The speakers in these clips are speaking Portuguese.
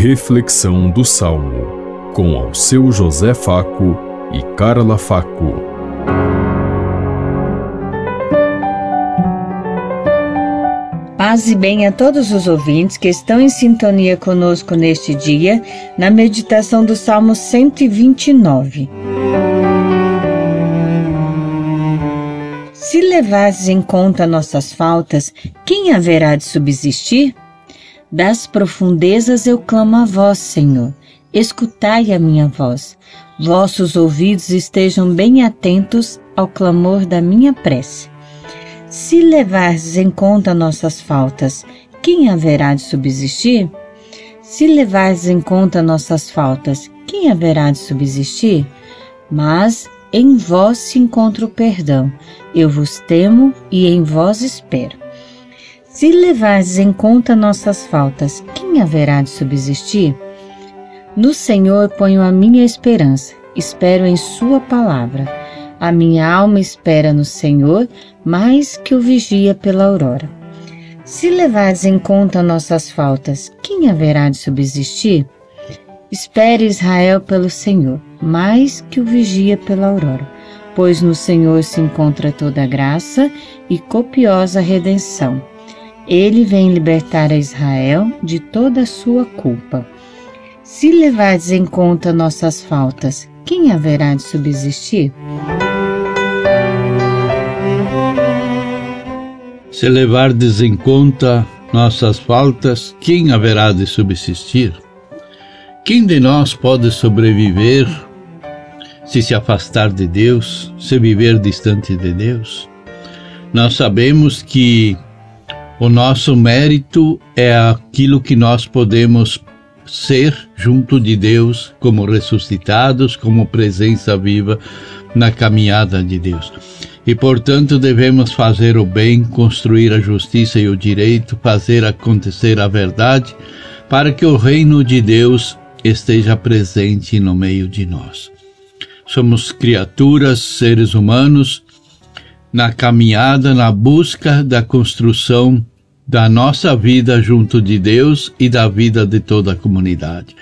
Reflexão do Salmo, com ao seu José Faco e Carla Faco. Paz e bem a todos os ouvintes que estão em sintonia conosco neste dia, na meditação do Salmo 129. Se levares em conta nossas faltas, quem haverá de subsistir? Das profundezas eu clamo a vós, Senhor. Escutai a minha voz. Vossos ouvidos estejam bem atentos ao clamor da minha prece. Se levares em conta nossas faltas, quem haverá de subsistir? Se levares em conta nossas faltas, quem haverá de subsistir? Mas em vós se encontra o perdão. Eu vos temo e em vós espero. Se levares em conta nossas faltas, quem haverá de subsistir? No Senhor ponho a minha esperança, espero em Sua palavra. A minha alma espera no Senhor, mais que o vigia pela aurora. Se levares em conta nossas faltas, quem haverá de subsistir? Espere Israel pelo Senhor, mais que o vigia pela aurora, pois no Senhor se encontra toda graça e copiosa redenção ele vem libertar a Israel de toda a sua culpa. Se levardes em conta nossas faltas, quem haverá de subsistir? Se levardes em conta nossas faltas, quem haverá de subsistir? Quem de nós pode sobreviver se se afastar de Deus, se viver distante de Deus? Nós sabemos que o nosso mérito é aquilo que nós podemos ser junto de Deus, como ressuscitados, como presença viva na caminhada de Deus. E, portanto, devemos fazer o bem, construir a justiça e o direito, fazer acontecer a verdade, para que o reino de Deus esteja presente no meio de nós. Somos criaturas, seres humanos, na caminhada, na busca da construção da nossa vida junto de Deus e da vida de toda a comunidade.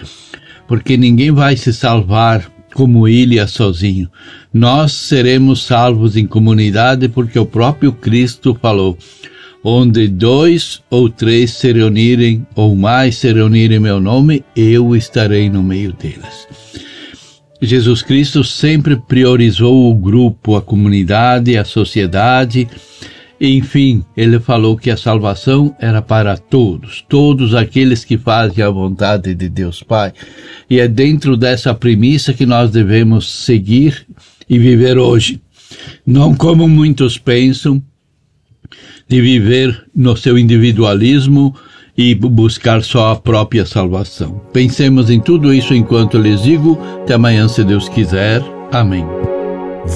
Porque ninguém vai se salvar como ilha sozinho. Nós seremos salvos em comunidade porque o próprio Cristo falou: onde dois ou três se reunirem ou mais se reunirem em meu nome, eu estarei no meio deles. Jesus Cristo sempre priorizou o grupo, a comunidade, a sociedade. Enfim, ele falou que a salvação era para todos, todos aqueles que fazem a vontade de Deus Pai. E é dentro dessa premissa que nós devemos seguir e viver hoje. Não como muitos pensam, de viver no seu individualismo, e buscar só a própria salvação. Pensemos em tudo isso enquanto lhes digo. Até amanhã, se Deus quiser. Amém.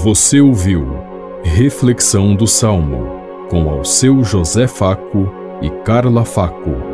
Você ouviu Reflexão do Salmo com ao seu José Faco e Carla Faco.